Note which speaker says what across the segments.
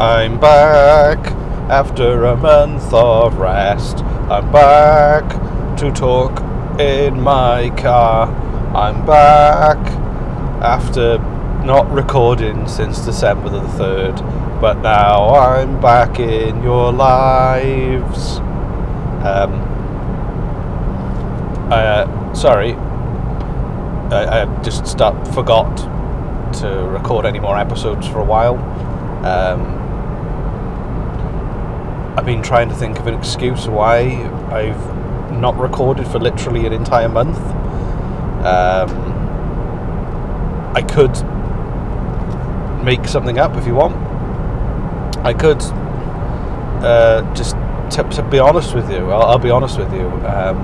Speaker 1: I'm back after a month of rest. I'm back to talk in my car. I'm back after not recording since December the 3rd, but now I'm back in your lives. Um, uh, sorry, I, I just start, forgot to record any more episodes for a while. Um, I've been trying to think of an excuse why I've not recorded for literally an entire month. Um, I could make something up if you want. I could uh, just to, to, be honest with you. I'll, I'll be honest with you. Um,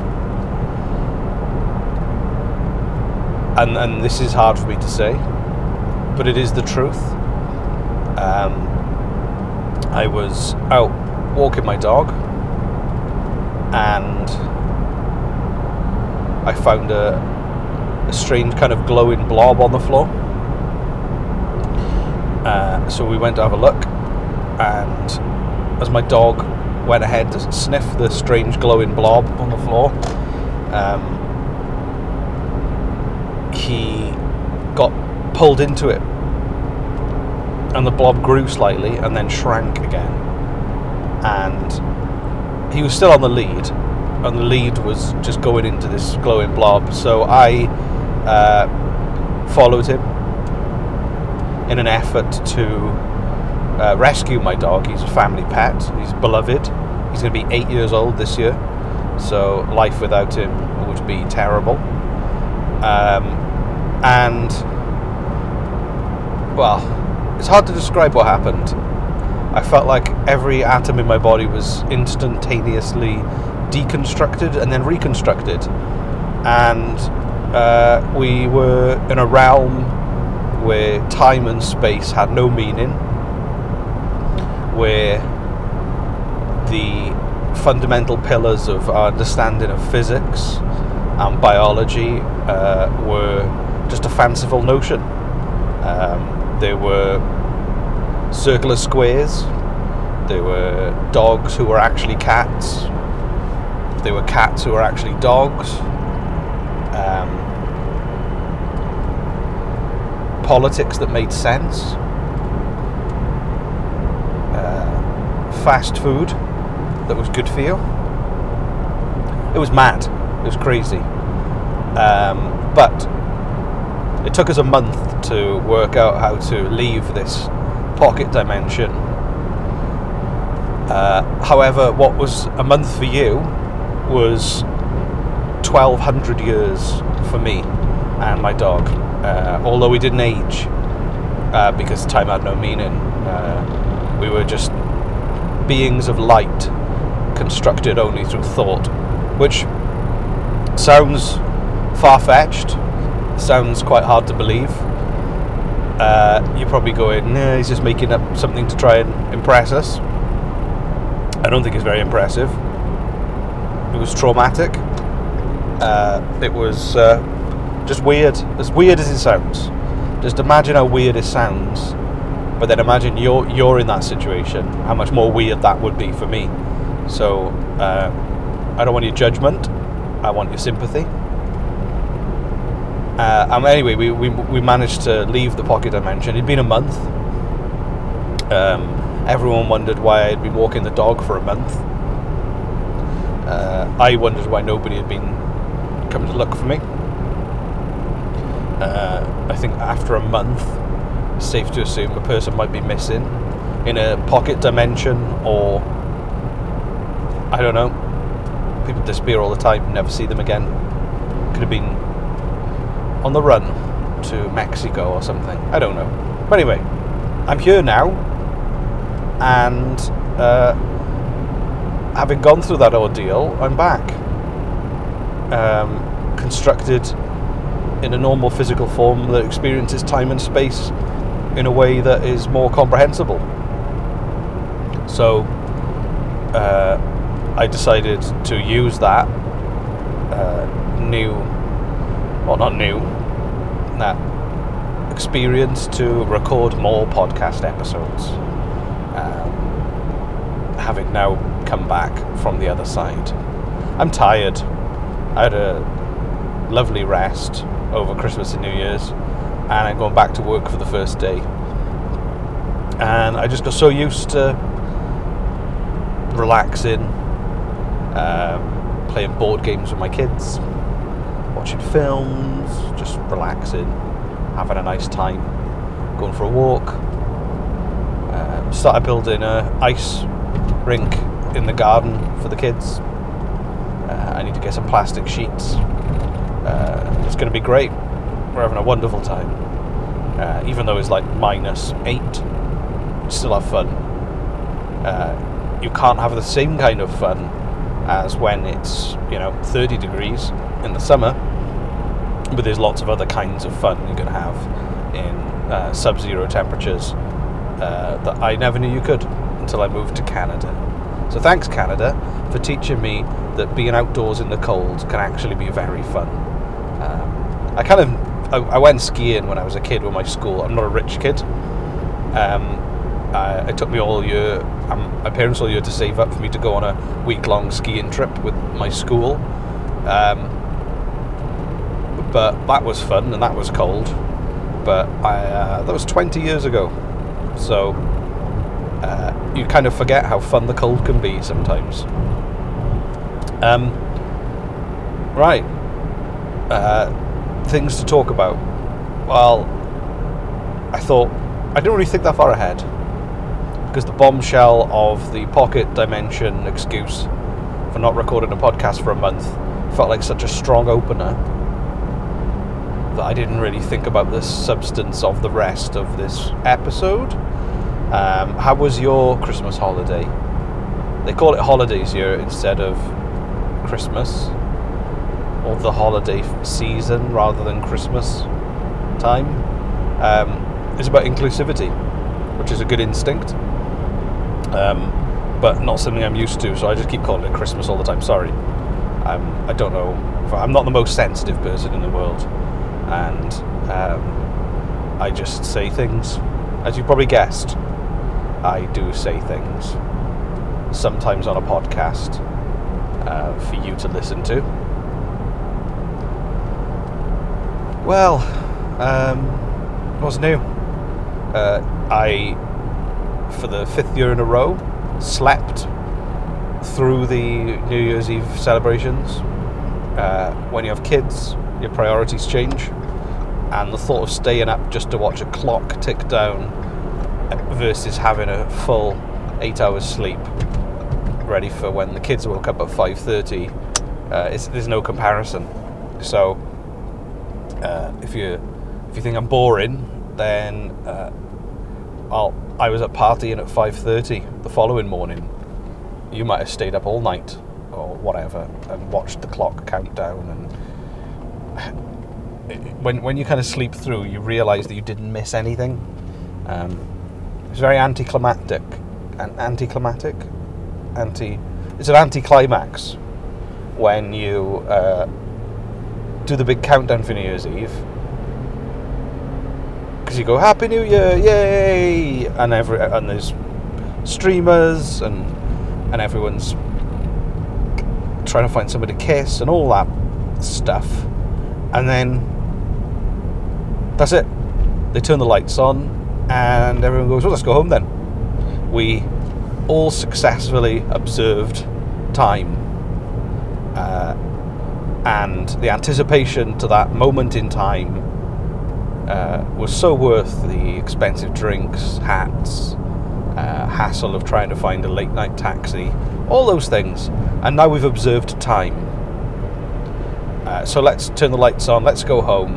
Speaker 1: and and this is hard for me to say, but it is the truth. Um, I was out walking my dog, and I found a, a strange kind of glowing blob on the floor. Uh, so we went to have a look, and as my dog went ahead to sniff the strange glowing blob on the floor, um, he got pulled into it and the blob grew slightly and then shrank again and he was still on the lead and the lead was just going into this glowing blob. So i uh, followed him in an effort to uh, rescue my dog. He's a family pet. He's beloved. He's going to be eight years old this year so life without him would be terrible. Um, and well, it's hard to describe what happened. I felt like every atom in my body was instantaneously deconstructed and then reconstructed, and uh, we were in a realm where time and space had no meaning, where the fundamental pillars of our understanding of physics and biology uh, were just a fanciful notion. Um, there were circular squares. There were dogs who were actually cats. There were cats who were actually dogs. Um, politics that made sense. Uh, fast food that was good for you. It was mad. It was crazy. Um, but it took us a month to work out how to leave this pocket dimension. Uh, however, what was a month for you was 1200 years for me and my dog. Uh, although we didn't age uh, because time had no meaning, uh, we were just beings of light constructed only through thought, which sounds far fetched sounds quite hard to believe. Uh, you're probably going, nah, he's just making up something to try and impress us. I don't think it's very impressive. It was traumatic. Uh, it was uh, just weird, as weird as it sounds. Just imagine how weird it sounds, but then imagine you're you're in that situation. How much more weird that would be for me. So uh, I don't want your judgment. I want your sympathy. Uh, um, anyway, we, we, we managed to leave the pocket dimension. It'd been a month. Um, everyone wondered why I'd been walking the dog for a month. Uh, I wondered why nobody had been coming to look for me. Uh, I think after a month, it's safe to assume a person might be missing in a pocket dimension, or I don't know. People disappear all the time, never see them again. Could have been on the run to Mexico or something. I don't know. But anyway, I'm here now, and uh, having gone through that ordeal, I'm back. Um, constructed in a normal physical form that experiences time and space in a way that is more comprehensible. So, uh, I decided to use that uh, new, well, not new, that experience to record more podcast episodes. um, having now come back from the other side. I'm tired. I had a lovely rest over Christmas and New Year's, and I'm going back to work for the first day. And I just got so used to relaxing, um, playing board games with my kids, watching films, just relaxing, having a nice time, going for a walk. Um, started building a ice rink in the garden for the kids. Uh, I need to get some plastic sheets. Uh, it's going to be great. We're having a wonderful time. Uh, even though it's like minus eight, still have fun. Uh, you can't have the same kind of fun as when it's you know 30 degrees in the summer, but there's lots of other kinds of fun you can have in uh, sub-zero temperatures uh, that I never knew you could until I moved to Canada. So thanks Canada for teaching me that being outdoors in the cold can actually be very fun. Um, I kind of I, I, went skiing when I was a kid with my school. I'm not a rich kid. Um, I, it took me all year, um, my parents all year to save up for me to go on a week long skiing trip with my school. Um, but that was fun and that was cold. But I, uh, that was 20 years ago. So uh, you kind of forget how fun the cold can be sometimes. Um, right. Uh, things to talk about. Well, I thought I didn't really think that far ahead because the bombshell of the pocket dimension excuse for not recording a podcast for a month felt like such a strong opener that I didn't really think about the substance of the rest of this episode. Um, how was your Christmas holiday? They call it holidays here instead of Christmas, or the holiday season rather than Christmas time. Um, it's about inclusivity, which is a good instinct, um, but not something I'm used to. So I just keep calling it Christmas all the time. Sorry, I don't know. I'm not the most sensitive person in the world, and um, I just say things. As you probably guessed, I do say things. Sometimes on a podcast uh, for you to listen to. Well, um, what's new? Uh, I, for the fifth year in a row, slept through the New Year's Eve celebrations. Uh, when you have kids, your priorities change, and the thought of staying up just to watch a clock tick down versus having a full eight hours sleep ready for when the kids woke up at 5.30 uh, there's no comparison. So uh, if you if you think I'm boring then uh, I'll, I was at partying at 5.30 the following morning. You might have stayed up all night or whatever and watched the clock count down and when, when you kind of sleep through you realize that you didn't miss anything um, it's very anticlimactic anticlimactic anti. It's an anti-climax when you uh, do the big countdown for New Year's Eve because you go Happy New Year, yay! And every and there's streamers and and everyone's trying to find somebody to kiss and all that stuff, and then that's it. They turn the lights on, and everyone goes, "Well, let's go home then." We all successfully observed time. Uh, and the anticipation to that moment in time uh, was so worth the expensive drinks, hats, uh, hassle of trying to find a late night taxi, all those things. And now we've observed time. Uh, so let's turn the lights on, let's go home,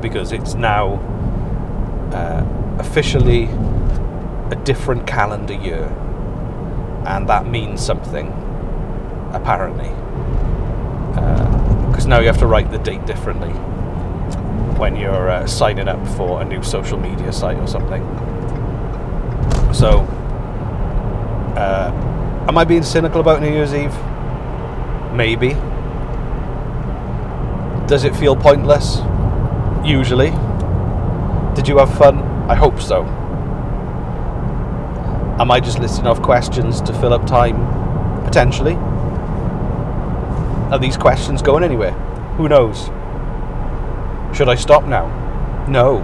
Speaker 1: because it's now uh, officially a different calendar year, and that means something, apparently. Because uh, now you have to write the date differently when you're uh, signing up for a new social media site or something. So, uh, am I being cynical about New Year's Eve? Maybe. Does it feel pointless? Usually. Did you have fun? I hope so. Am I just listing off questions to fill up time? Potentially. Are these questions going anywhere? Who knows? Should I stop now? No.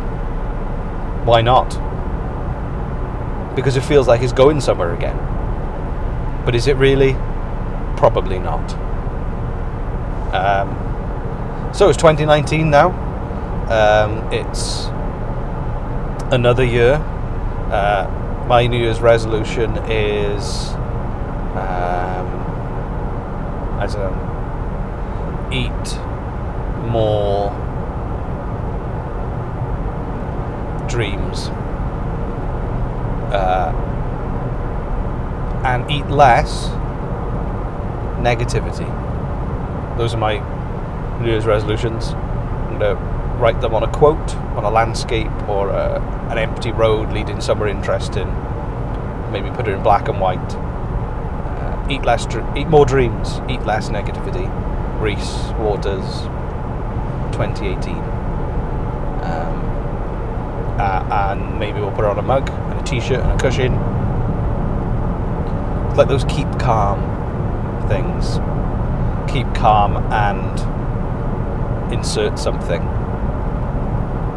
Speaker 1: Why not? Because it feels like it's going somewhere again. But is it really? Probably not. Um, so it's 2019 now. Um, it's another year. Uh, my New Year's resolution is um, as a eat more dreams uh, and eat less negativity. Those are my New Year's resolutions. I'm going to write them on a quote, on a landscape, or a, an empty road leading somewhere interesting. Maybe put it in black and white. Uh, eat less, dr- eat more dreams. Eat less negativity. Reese Waters, 2018. Um, uh, and maybe we'll put it on a mug and a t-shirt and a cushion. Like those keep calm things. Keep calm and insert something.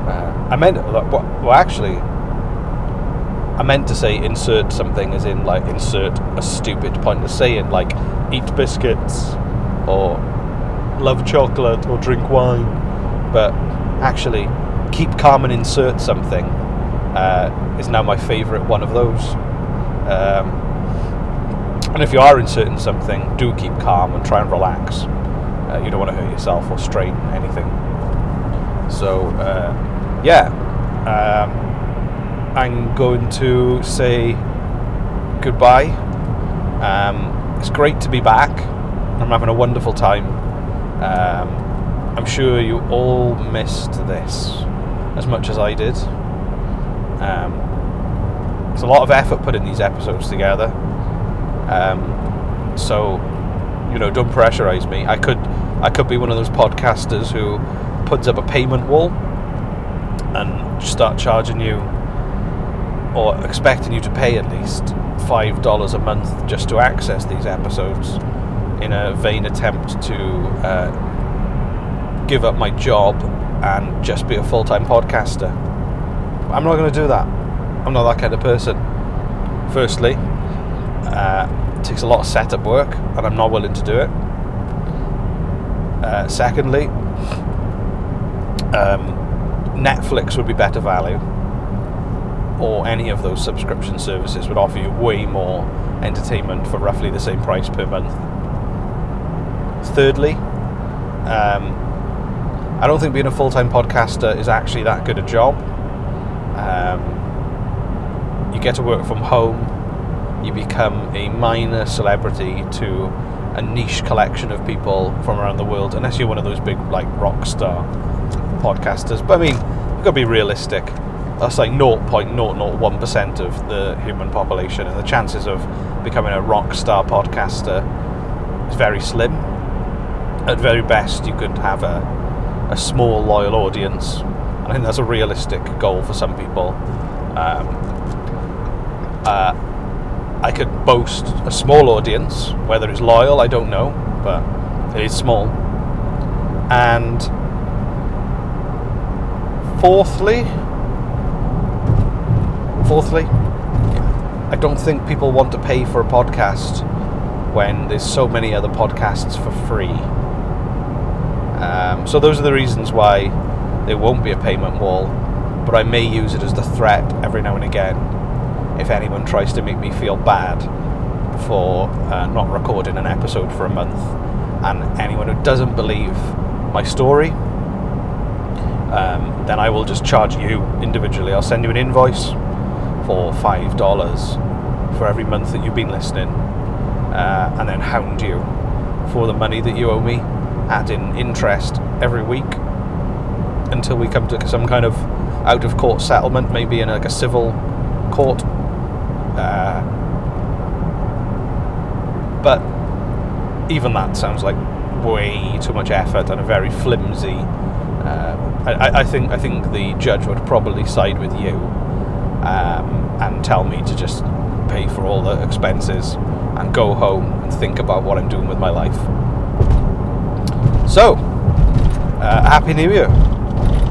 Speaker 1: Uh, I meant well, actually, I meant to say insert something as in like insert a stupid pointless saying like eat biscuits or love chocolate or drink wine, but actually keep calm and insert something uh, is now my favourite one of those. Um, and if you are inserting something, do keep calm and try and relax. Uh, you don't want to hurt yourself or strain anything. So, uh, yeah, um, I'm going to say goodbye. Um, it's great to be back. I'm having a wonderful time. Um, I'm sure you all missed this as much as I did. Um, it's a lot of effort putting these episodes together. Um, so, you know, don't pressurize me. I could, I could be one of those podcasters who puts up a payment wall and start charging you or expecting you to pay at least five dollars a month just to access these episodes in a vain attempt to uh, give up my job and just be a full time podcaster. I'm not going to do that. I'm not that kind of person. Firstly, uh, it takes a lot of setup work, and I'm not willing to do it. Uh, secondly, um, Netflix would be better value, or any of those subscription services would offer you way more entertainment for roughly the same price per month. Thirdly, um, I don't think being a full time podcaster is actually that good a job. Um, you get to work from home, you become a minor celebrity to a niche collection of people from around the world, unless you're one of those big, like, rock star podcasters. But I mean, you've got to be realistic. That's like 0.001% of the human population, and the chances of becoming a rock star podcaster is very slim. At very best, you could have a a small loyal audience. I think that's a realistic goal for some people. Um, uh, I could boast a small audience, whether it's loyal, I don't know, but it is small. And fourthly, fourthly, I don't think people want to pay for a podcast when there's so many other podcasts for free. Um, so those are the reasons why there won't be a payment wall, but I may use it as the threat every now and again if anyone tries to make me feel bad for uh, not recording an episode for a month. And anyone who doesn't believe my story, um, then I will just charge you individually. I'll send you an invoice for five dollars for every month that you've been listening, uh, and then hound you for the money that you owe me adding interest every week until we come to some kind of out of court settlement, maybe in like a civil court. Uh, but even that sounds like way too much effort and a very flimsy. Uh, I, I, think I think the judge would probably side with you um, and tell me to just pay for all the expenses and go home and think about what I'm doing with my life. So, uh, Happy New Year.